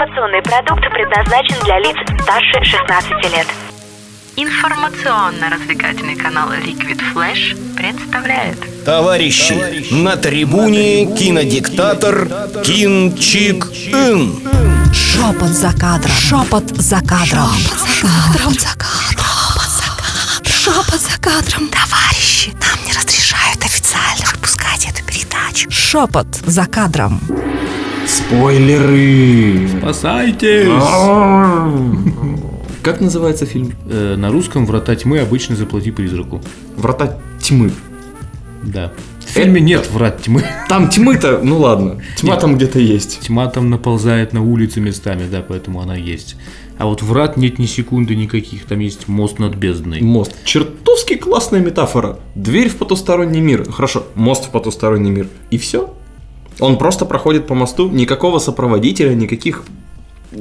Информационный продукт предназначен для лиц старше 16 лет. Информационно-развлекательный канал Liquid Flash представляет Товарищи, на трибуне кинодиктатор Кин Чик Ин. Шепот за кадром. Шепот за кадром. Шепот за кадром. Шепот за кадром. Товарищи, нам не разрешают официально выпускать эту передачу. Шепот за кадром. Спойлеры! Спасайтесь! Как называется фильм? Э, на русском «Врата тьмы» обычно заплати призраку. Врата тьмы. Да. В фильме нет врат тьмы. Там тьмы-то, ну ладно, тьма Нет. там где-то есть. Тьма там наползает на улице местами, да, поэтому она есть. А вот врат нет ни секунды никаких, там есть мост над бездной. Мост. Чертовски классная метафора. Дверь в потусторонний мир. Хорошо, мост в потусторонний мир. И все. Он просто проходит по мосту, никакого сопроводителя, никаких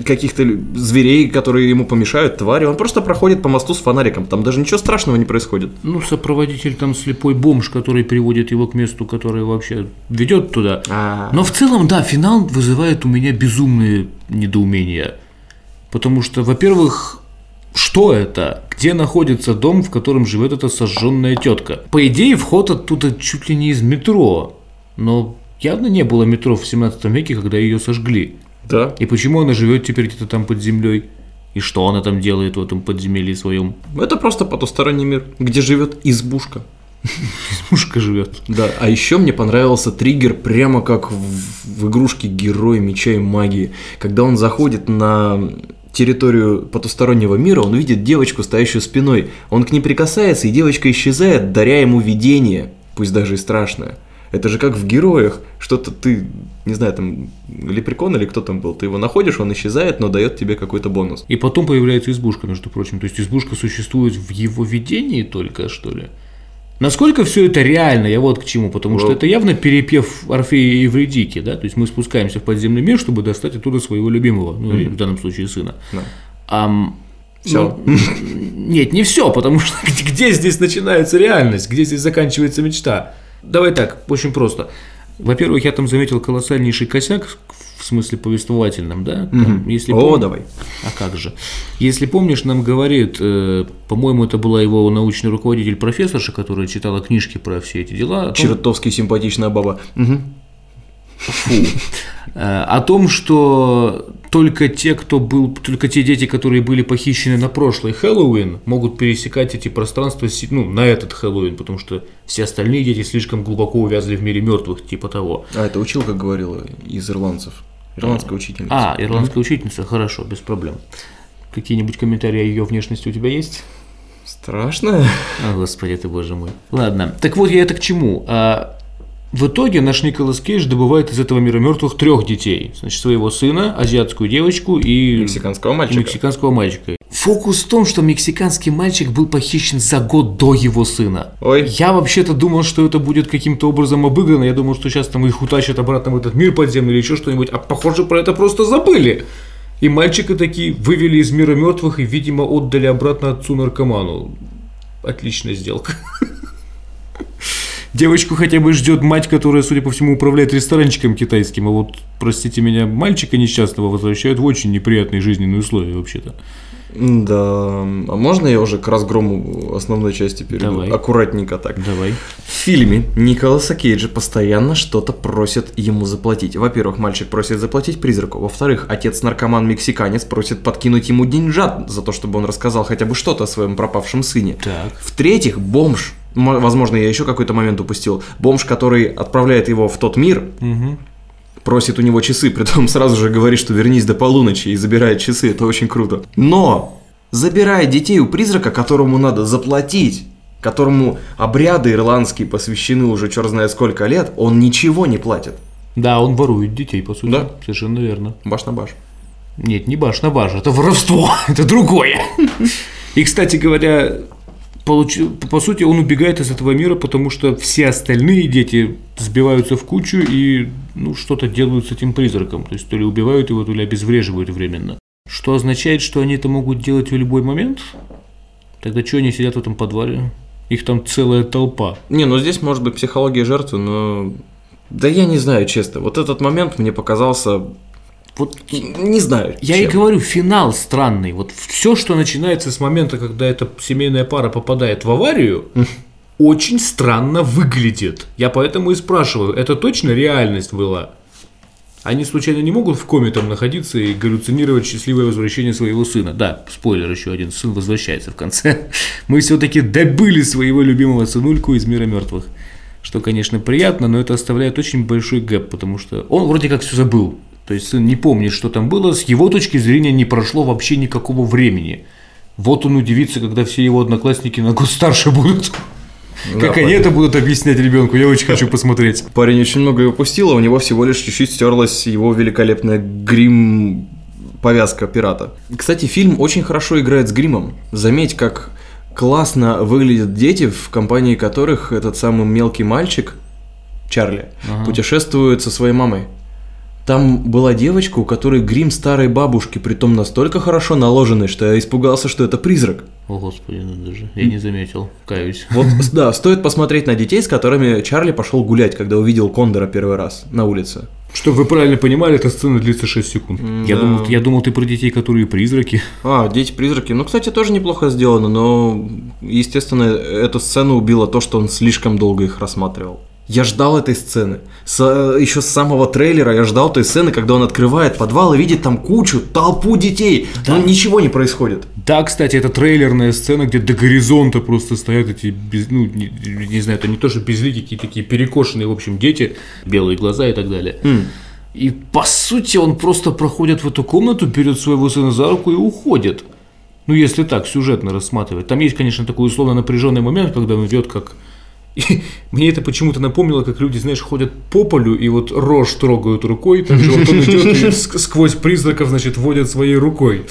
каких-то зверей, которые ему помешают, твари. Он просто проходит по мосту с фонариком. Там даже ничего страшного не происходит. Ну, сопроводитель там слепой бомж, который приводит его к месту, которое вообще ведет туда. А. Но в целом, да, финал вызывает у меня безумные недоумения. Потому что, во-первых, что это? Где находится дом, в котором живет эта сожженная тетка? По идее, вход оттуда чуть ли не из метро. Но явно не было метро в 17 веке, когда ее сожгли. Да. И почему она живет теперь где-то там под землей? И что она там делает в этом подземелье своем? Это просто потусторонний мир, где живет избушка. Мушка живет. Да, а еще мне понравился триггер прямо как в, в игрушке Герой Меча и Магии. Когда он заходит на территорию потустороннего мира, он видит девочку, стоящую спиной. Он к ней прикасается, и девочка исчезает, даря ему видение, пусть даже и страшное. Это же как в героях, что-то ты, не знаю, там, лепрекон или кто там был, ты его находишь, он исчезает, но дает тебе какой-то бонус. И потом появляется избушка, между прочим. То есть избушка существует в его видении только, что ли? Насколько все это реально, я вот к чему, потому что Ну. это явно перепев Орфея и Евредики, да, то есть мы спускаемся в подземный мир, чтобы достать оттуда своего любимого, ну, или в данном случае сына. Да. Ам, Всё. ну, нет, не все, потому что где здесь начинается реальность, где здесь заканчивается мечта? Давай так, очень просто. Во-первых, я там заметил колоссальнейший косяк, в смысле повествовательном, да? Там, если О, пом- давай. а как же? Если помнишь, нам говорит, э, по-моему, это была его научный руководитель профессорша, которая читала книжки про все эти дела. том- Чертовски симпатичная баба. Мгм. Э, о том, что только те, кто был, только те дети, которые были похищены на прошлый Хэллоуин, могут пересекать эти пространства, ну, на этот Хэллоуин, потому что все остальные дети слишком глубоко увязли в мире мертвых, типа того. А, это училка говорила из ирландцев. Ирландская учительница. А, ирландская учительница, хорошо, без проблем. Какие-нибудь комментарии о ее внешности у тебя есть? Страшно. О, господи ты, боже мой. Ладно, так вот я это к чему? А, в итоге наш Николас Кейдж добывает из этого мира мертвых трех детей. Значит, своего сына, азиатскую девочку и... Мексиканского и мальчика. мексиканского мальчика. Фокус в том, что мексиканский мальчик был похищен за год до его сына. Ой. Я вообще-то думал, что это будет каким-то образом обыграно. Я думал, что сейчас там их утащат обратно в этот мир подземный или еще что-нибудь. А похоже, про это просто забыли. И мальчика такие вывели из мира мертвых и, видимо, отдали обратно отцу-наркоману. Отличная сделка. Девочку хотя бы ждет мать, которая, судя по всему, управляет ресторанчиком китайским. А вот, простите меня, мальчика несчастного возвращают в очень неприятные жизненные условия, вообще-то. Да. А можно я уже к разгрому основной части перейду? Давай. Аккуратненько так. Давай. В фильме Николаса Кейджа постоянно что-то просят ему заплатить. Во-первых, мальчик просит заплатить призраку. Во-вторых, отец-наркоман-мексиканец просит подкинуть ему деньжат за то, чтобы он рассказал хотя бы что-то о своем пропавшем сыне. Так. В-третьих, бомж, возможно, я еще какой-то момент упустил, бомж, который отправляет его в тот мир, просит у него часы, притом сразу же говорит, что вернись до полуночи и забирает часы, это очень круто. Но забирает детей у призрака, которому надо заплатить, которому обряды ирландские посвящены уже черт знает сколько лет, он ничего не платит. Да, он ворует детей, по сути. Да. Совершенно верно. Баш на баш. Нет, не баш на баш, это воровство, это другое. И, кстати говоря, получи- по сути, он убегает из этого мира, потому что все остальные дети сбиваются в кучу и ну, что-то делают с этим призраком. То есть, то ли убивают его, то ли обезвреживают временно. Что означает, что они это могут делать в любой момент? Тогда что они сидят в этом подвале? Их там целая толпа. Не, ну здесь может быть психология жертвы, но... Да я не знаю, честно. Вот этот момент мне показался Вот Не знаю. я и чем. говорю, финал странный. Вот все, что начинается с момента, когда эта семейная пара попадает в аварию, очень странно выглядит. Я поэтому и спрашиваю, это точно реальность была? Они случайно не могут в коме там находиться и галлюцинировать счастливое возвращение своего сына? Да, спойлер еще один, сын возвращается в конце. Мы все-таки добыли своего любимого сынульку из мира мертвых. Что, конечно, приятно, но это оставляет очень большой гэп, потому что он вроде как все забыл. То есть сын не помнит, что там было, с его точки зрения не прошло вообще никакого времени. Вот он удивится, когда все его одноклассники на год старше будут. Как они это будут объяснять ребенку, я очень хочу посмотреть. Парень очень многое упустил, а у него всего лишь чуть-чуть стерлась его великолепная грим повязка пирата. Кстати, фильм очень хорошо играет с гримом. Заметь, как классно выглядят дети, в компании которых этот самый мелкий мальчик, Чарли, путешествует со своей мамой. Там была девочка, у которой грим старой бабушки, притом настолько хорошо наложенный, что я испугался, что это призрак. О, господи, ну даже, я не заметил, каюсь. Вот, да, стоит посмотреть на детей, с которыми Чарли пошел гулять, когда увидел Кондора первый раз на улице. Чтобы вы правильно понимали, эта сцена длится 6 секунд. Я, да. думал, я думал, ты про детей, которые призраки. А, дети-призраки. Ну, кстати, тоже неплохо сделано, но, естественно, эту сцену убило то, что он слишком долго их рассматривал. Я ждал этой сцены. С, еще с самого трейлера я ждал той сцены, когда он открывает подвал и видит там кучу, толпу детей. Но ничего не происходит. Да, кстати, это трейлерная сцена, где до горизонта просто стоят эти, без- ну, не, не знаю, это не то, что безликие, какие-то такие перекошенные, в общем, дети, белые глаза и так далее. И, по сути, он просто проходит в эту комнату, берет своего сына за руку и уходит. Ну, если так, сюжетно рассматривать. Там есть, конечно, такой условно напряженный момент, когда он идет как... И мне это почему-то напомнило, как люди, знаешь, ходят по полю и вот рожь трогают рукой, так же вот он идет и ск- сквозь призраков, значит, водят своей рукой,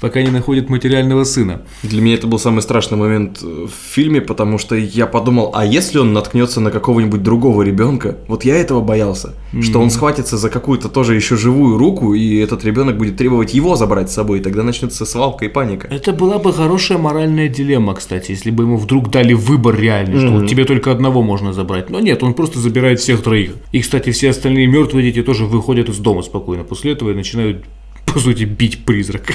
пока не находит материального сына. Для меня это был самый страшный момент э, в фильме, потому что я подумал, а если он наткнется на какого-нибудь другого ребенка? Вот я этого боялся, что он схватится за какую-то тоже еще живую руку, и этот ребенок будет требовать его забрать с собой, и тогда начнется свалка и паника. Это была бы хорошая моральная дилемма, кстати, если бы ему вдруг дали выбор реальный, что вот тебе только одного можно забрать. Но нет, он просто забирает всех троих. И, кстати, все остальные мертвые дети тоже выходят из дома спокойно после этого и начинают, по сути, бить призрака.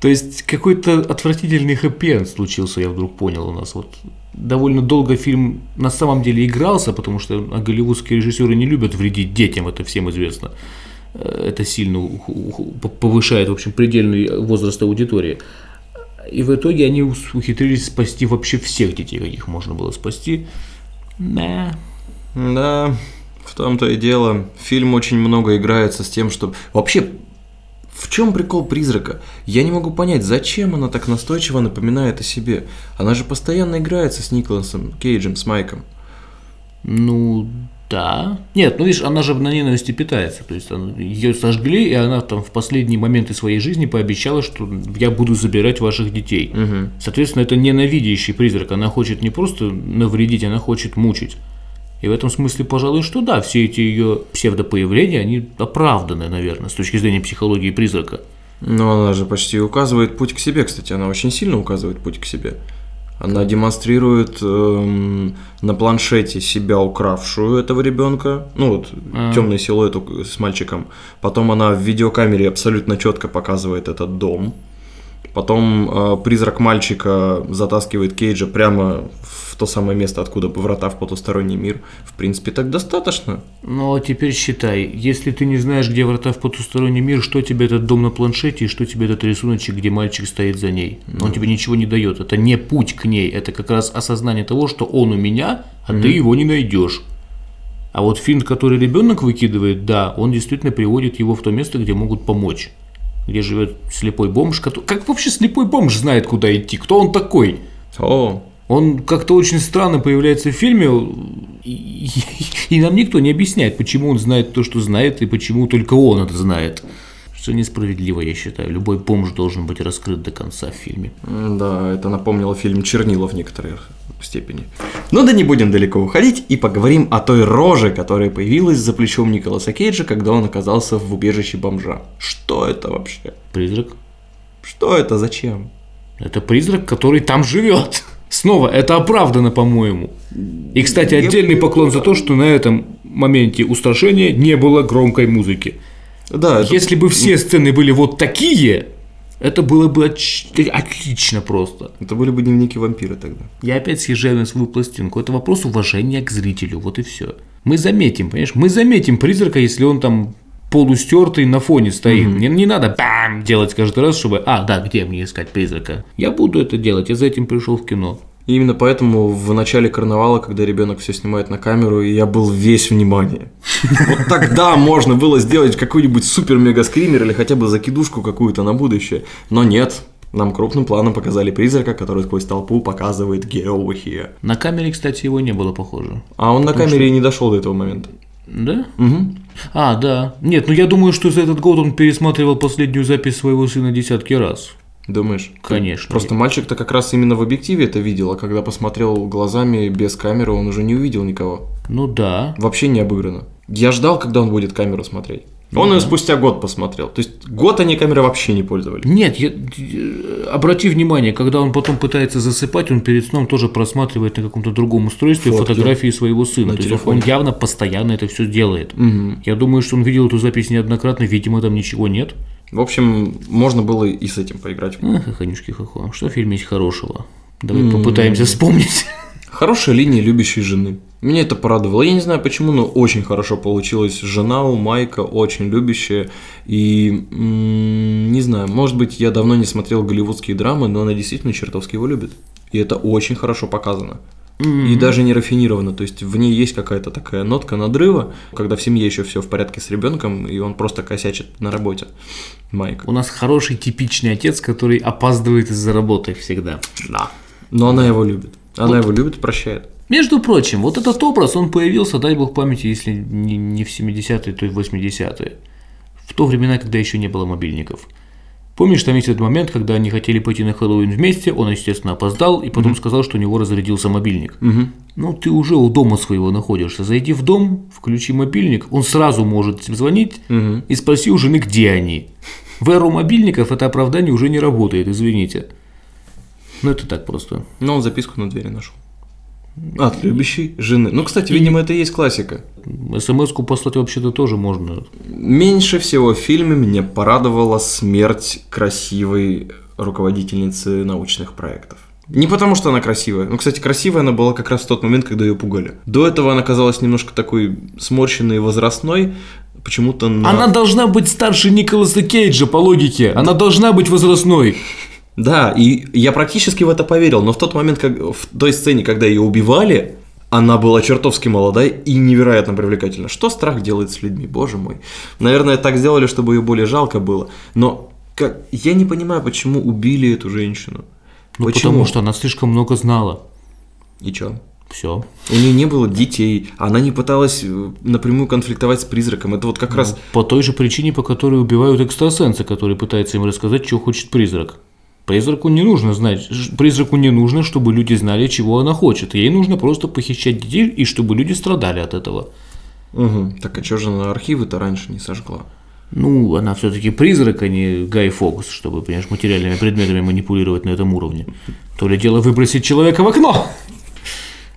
То есть какой-то отвратительный хэппи случился, я вдруг понял у нас. Вот довольно долго фильм на самом деле игрался, потому что голливудские режиссеры не любят вредить детям, это всем известно. Э, Это сильно повышает, в общем, предельный возраст аудитории. И в итоге они ухитрились спасти вообще всех детей, каких можно было спасти. Да. Да, в том-то и дело. Фильм очень много играется с тем, что... Вообще, в чем прикол призрака? Я не могу понять, зачем она так настойчиво напоминает о себе. Она же постоянно играется с Николасом Кейджем, с Майком. Ну, да. Нет, ну видишь, она же на ненависти питается. То есть она- ее сожгли, и она там в последние моменты своей жизни пообещала, что я буду забирать ваших детей. Соответственно, это ненавидящий призрак. Она хочет не просто навредить, она хочет мучить. И в этом смысле, пожалуй, что да, все эти ее псевдопоявления, они оправданы, наверное, с точки зрения психологии призрака. Но она же почти указывает путь к себе, кстати, она очень сильно указывает путь к себе. Она демонстрирует эм, на планшете себя укравшую этого ребенка, ну вот А. темный силуэт с мальчиком. Потом она в видеокамере абсолютно четко показывает этот дом. Потом э, призрак мальчика затаскивает Кейджа прямо в то самое место, откуда врата в потусторонний мир. В принципе, так достаточно. Ну, а теперь считай, если ты не знаешь, где врата в потусторонний мир, что тебе этот дом на планшете и что тебе этот рисуночек, где мальчик стоит за ней? Он тебе ничего не дает. Это не путь к ней, это как раз осознание того, что он у меня, а ты его не найдешь. А вот финт, который ребенок выкидывает, да, он действительно приводит его в то место, где могут помочь. Где живет слепой бомж, который... Как вообще слепой бомж знает, куда идти? Кто он такой? О, Он как-то очень странно появляется в фильме, и, и нам никто не объясняет, почему он знает то, что знает, и почему только он это знает. Что несправедливо, я считаю. Любой бомж должен быть раскрыт до конца в фильме. Да, это напомнило фильм «Чернила» в некоторой степени. Ну да не будем далеко уходить и поговорим о той роже, которая появилась за плечом Николаса Кейджа, когда он оказался в убежище бомжа. Что это вообще? Призрак. Что это? Зачем? Это призрак, который там живет. Снова, это оправдано, по-моему. И, кстати, отдельный поклон за то, что на этом моменте устрашения не было громкой музыки. Да, это- Если бы все сцены были вот такие, это было бы отлично просто. Это были бы дневники вампира тогда. Я опять съезжаю на свою пластинку. Это вопрос уважения к зрителю, вот и все. Мы заметим, понимаешь? Мы заметим призрака, если он там полустертый на фоне стоит. Не, не надо бам делать каждый раз, чтобы, а, да, где мне искать призрака? Я буду это делать, я за этим пришел в кино. И именно поэтому в начале карнавала, когда ребенок все снимает на камеру, я был весь внимание. Вот тогда можно было сделать какой-нибудь супер-мега-скример или хотя бы закидушку какую-то на будущее. Но нет, нам крупным планом показали призрака, который сквозь толпу показывает «Get over here». На камере, кстати, его не было похоже. А он на камере и не дошел до этого момента. Да? А, да. Нет, ну я думаю, что за этот год он пересматривал последнюю запись своего сына десятки раз. Думаешь? Конечно. Просто мальчик-то как раз именно в объективе это видел, а когда посмотрел глазами без камеры, он уже не увидел никого. Ну да. Вообще не обыграно. Я ждал, когда он будет камеру смотреть. Он ее спустя год посмотрел. То есть год они камерой вообще не пользовались. Нет, я- э, обрати внимание, когда он потом пытается засыпать, он перед сном тоже просматривает на каком-то другом устройстве Фотки. фотографии своего сына. На То есть телефоне. он явно постоянно это все делает. Я думаю, что он видел эту запись неоднократно, видимо, там ничего нет. В общем, можно было и с этим поиграть. Ах, хоханюшки хохо. Что в фильме есть хорошего? Давай попытаемся вспомнить. Хорошая линия любящей жены. Меня это порадовало. Я не знаю почему, но очень хорошо получилось. Жена у Майка очень любящая. И м, не знаю, может быть, я давно не смотрел голливудские драмы, но она действительно чертовски его любит. И это очень хорошо показано. И даже не рафинировано, то есть в ней есть какая-то такая нотка надрыва, когда в семье еще все в порядке с ребенком, и он просто косячит на работе. Майк. У нас хороший типичный отец, который опаздывает из-за работы всегда. Да. Но она его любит. Она его любит и прощает. Между прочим, вот этот образ, он появился, дай бог памяти, если не, не в 70-е, то и в 80-е. В то времена, когда еще не было мобильников. Помнишь, там есть этот момент, когда они хотели пойти на Хэллоуин вместе, он, естественно, опоздал, и потом сказал, что у него разрядился мобильник. Ну, ты уже у дома своего находишься. Зайди в дом, включи мобильник, он сразу может звонить и спроси у жены, где они. В эру мобильников это оправдание уже не работает, извините. Ну, это так просто. Но он записку на двери нашел. От любящей жены. Ну, кстати, видимо, это и есть классика. СМС-ку послать вообще-то тоже можно. Меньше всего в фильме меня порадовала смерть красивой руководительницы научных проектов. Не потому, что она красивая. Ну, кстати, красивая она была как раз в тот момент, когда ее пугали. До этого она казалась немножко такой сморщенной и возрастной. Почему-то на... Она должна быть старше Николаса Кейджа по логике. Она должна быть возрастной. Да, и я практически в это поверил, но в тот момент, как в той сцене, когда ее убивали, она была чертовски молодая и невероятно привлекательна. Что страх делает с людьми, боже мой. Наверное, так сделали, чтобы ее более жалко было. Но как... я не понимаю, почему убили эту женщину. Ну, почему? потому что она слишком много знала. И чё? Все. У нее не было детей, она не пыталась э, напрямую конфликтовать с призраком. Это вот как раз... По той же причине, по которой убивают экстрасенса, который пытается им рассказать, что хочет призрак. Призраку не нужно знать, призраку не нужно, чтобы люди знали, чего она хочет. Ей нужно просто похищать детей и чтобы люди страдали от этого. Мгм. Так а чё же она архивы-то раньше не сожгла? Ну, она все-таки призрак, а не Гай Фокус, чтобы, понимаешь, материальными предметами манипулировать на этом уровне. То ли дело выбросить человека в окно.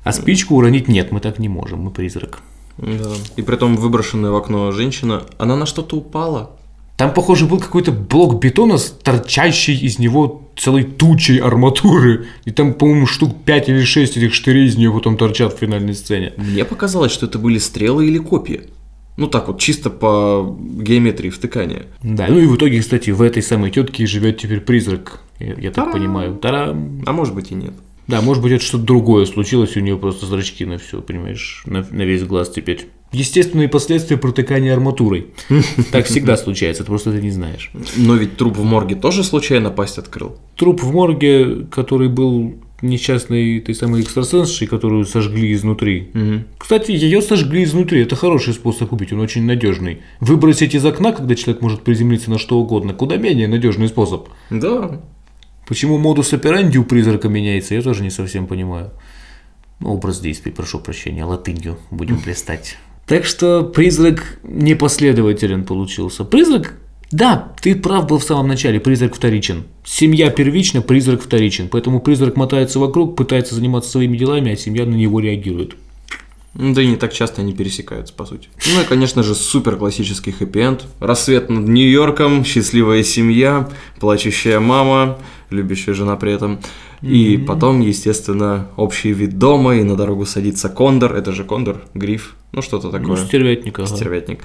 А спичку уронить нет, мы так не можем, мы призрак. Да. И при том выброшенная в окно женщина, она на что-то упала. Там, похоже, был какой-то блок бетона, торчащий из него целой тучей арматуры. И там, по-моему, штук 5 или 6 этих штырей из нее потом торчат в финальной сцене. Мне показалось, что это были стрелы или копья. Ну так вот, чисто по геометрии втыкания. Да, ну и в итоге, кстати, в этой самой тетке живет теперь призрак. Я, я так понимаю. Тарам. А может быть и нет. Да, может быть, это что-то другое случилось, у нее просто зрачки на все, понимаешь, на, на весь глаз теперь. Естественные последствия протыкания арматурой. Так всегда случается, ты просто это не знаешь. Но ведь труп в морге тоже случайно пасть открыл. Труп в морге, который был несчастной той самой экстрасенсшей, которую сожгли изнутри. Кстати, ее сожгли изнутри. Это хороший способ убить, он очень надежный. Выбросить из окна, когда человек может приземлиться на что угодно, куда менее надежный способ. Да. Почему модус операнди у призрака меняется, я тоже не совсем понимаю. Образ действий, прошу прощения, латынью будем пристать. Так что призрак непоследователен получился. Призрак, да, ты прав был в самом начале, призрак вторичен. Семья первична, призрак вторичен. Поэтому призрак мотается вокруг, пытается заниматься своими делами, а семья на него реагирует. Ну, Да и не так часто они пересекаются, по сути. Ну и, конечно же, супер классический хэппи-энд. Рассвет над Нью-Йорком, счастливая семья, плачущая мама, любящая жена при этом. И потом, естественно, общий вид дома, и на дорогу садится кондор. Это же кондор, гриф, ну что-то Ну, такое. стервятник, ага. Стервятник.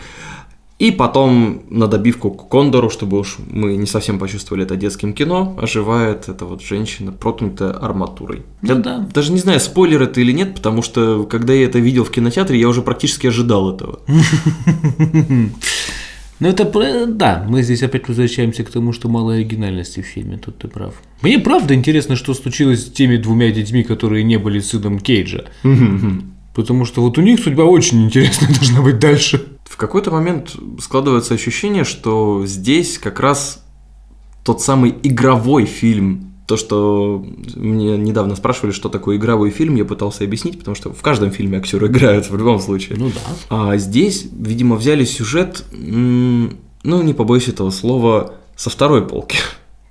И потом на добивку к кондору, чтобы уж мы не совсем почувствовали это детским кино, оживает эта вот женщина, проткнутая арматурой. Ну Я да. даже не знаю, спойлер это или нет, потому что когда я это видел в кинотеатре, я уже практически ожидал этого. Ну, это, про- да, мы здесь опять возвращаемся к тому, что мало оригинальности в фильме, тут ты прав. Мне правда интересно, что случилось с теми двумя детьми, которые не были сыном Кейджа. Потому что вот у них судьба очень интересная должна быть дальше. В какой-то момент складывается ощущение, что здесь как раз тот самый игровой фильм. То, что мне недавно спрашивали, что такое игровой фильм, я пытался объяснить, потому что в каждом фильме актеры играют в любом случае. Ну да. А здесь, видимо, взяли сюжет, ну, не побоюсь этого слова, со второй полки.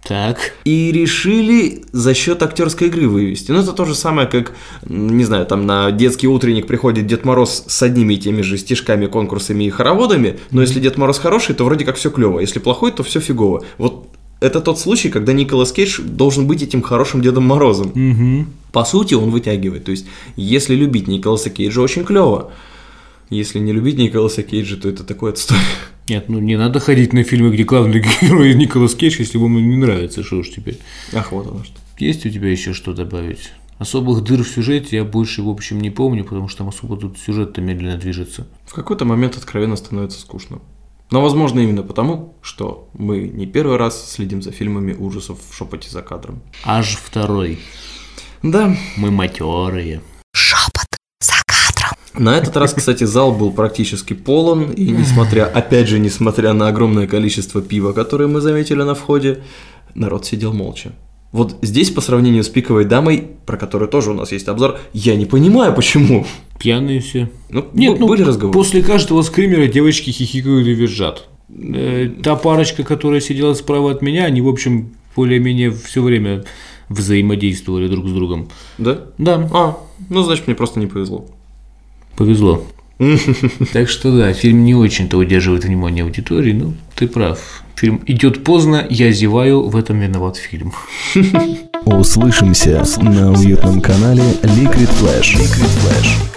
Так. И решили за счет актерской игры вывести. Ну, это то же самое, как, не знаю, там на детский утренник приходит Дед Мороз с одними и теми же стишками, конкурсами и хороводами, но если Дед Мороз хороший, то вроде как все клево, если плохой, то все фигово. Вот это тот случай, когда Николас Кейдж должен быть этим хорошим Дедом Морозом. Угу. По сути, он вытягивает. То есть, если любить Николаса Кейджа, очень клево. Если не любить Николаса Кейджа, то это такой отстой. Нет, ну не надо ходить на фильмы, где главный герой Николас Кейдж, если вам не нравится, что уж теперь. Ах, вот оно что. Есть у тебя еще что добавить? Особых дыр в сюжете я больше, в общем, не помню, потому что там особо тут сюжет-то медленно движется. В какой-то момент откровенно становится скучно. Но, возможно, именно потому, что мы не первый раз следим за фильмами ужасов в шепоте за кадром. Аж второй. Да. Мы матерые. Шепот за кадром. На этот раз, кстати, зал был практически полон, и несмотря, опять же, несмотря на огромное количество пива, которое мы заметили на входе, народ сидел молча. Вот здесь, по сравнению с «Пиковой дамой», про которую тоже у нас есть обзор, я не понимаю, почему. Пьяные все. Ну, Нет, ну, были разговоры. после каждого скримера девочки хихикают и визжат. Э, Та парочка, которая сидела справа от меня, они, в общем, более-менее все время взаимодействовали друг с другом. Да? Да, А, ну, значит, мне просто не повезло. повезло. Так что да, фильм не очень-то удерживает внимание аудитории, но ты прав. Фильм идет поздно, я зеваю, в этом виноват фильм. Услышимся на уютном канале Liquid Flash. Liquid Flash.